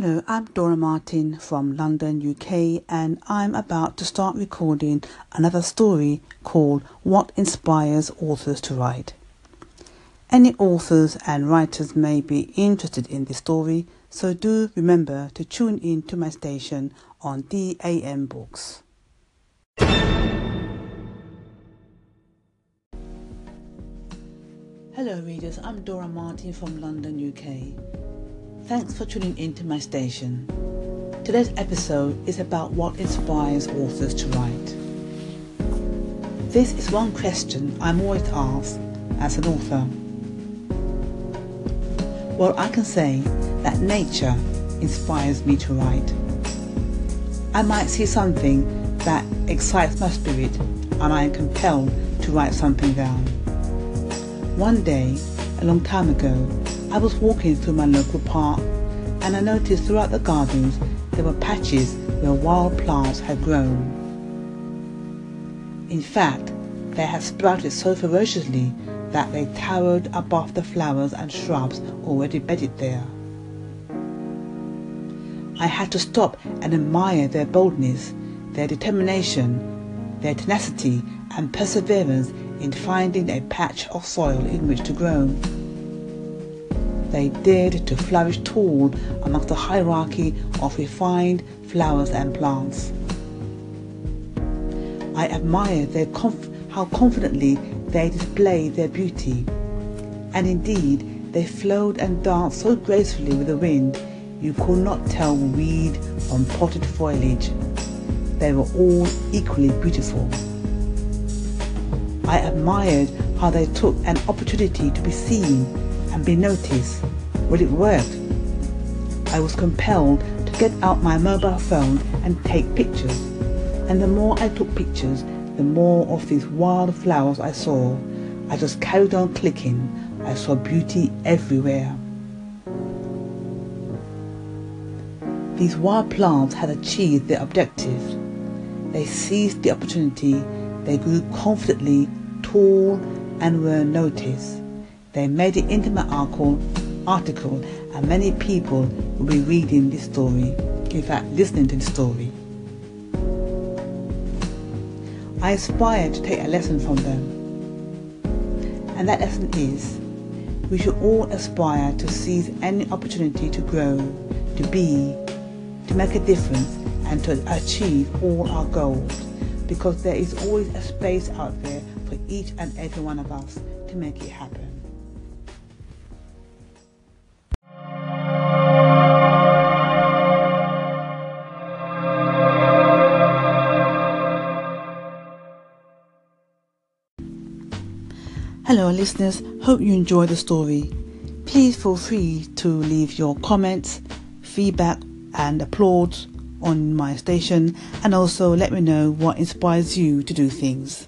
Hello, I'm Dora Martin from London, UK, and I'm about to start recording another story called What Inspires Authors to Write. Any authors and writers may be interested in this story, so do remember to tune in to my station on DAM Books. Hello, readers, I'm Dora Martin from London, UK. Thanks for tuning in to my station. Today's episode is about what inspires authors to write. This is one question I'm always asked as an author. Well, I can say that nature inspires me to write. I might see something that excites my spirit and I am compelled to write something down. One day, a long time ago, I was walking through my local park and I noticed throughout the gardens there were patches where wild plants had grown. In fact, they had sprouted so ferociously that they towered above the flowers and shrubs already bedded there. I had to stop and admire their boldness, their determination, their tenacity and perseverance in finding a patch of soil in which to grow they dared to flourish tall among the hierarchy of refined flowers and plants. I admired their conf- how confidently they displayed their beauty, and indeed they flowed and danced so gracefully with the wind you could not tell weed from potted foliage. They were all equally beautiful. I admired how they took an opportunity to be seen and be noticed. Well, it worked. I was compelled to get out my mobile phone and take pictures. And the more I took pictures, the more of these wild flowers I saw. I just carried on clicking. I saw beauty everywhere. These wild plants had achieved their objective. They seized the opportunity, they grew confidently, tall, and were noticed. They made into my article, article, and many people will be reading this story, in fact, listening to the story. I aspire to take a lesson from them. And that lesson is we should all aspire to seize any opportunity to grow, to be, to make a difference, and to achieve all our goals. Because there is always a space out there for each and every one of us to make it happen. Hello, listeners. Hope you enjoyed the story. Please feel free to leave your comments, feedback, and applause on my station, and also let me know what inspires you to do things.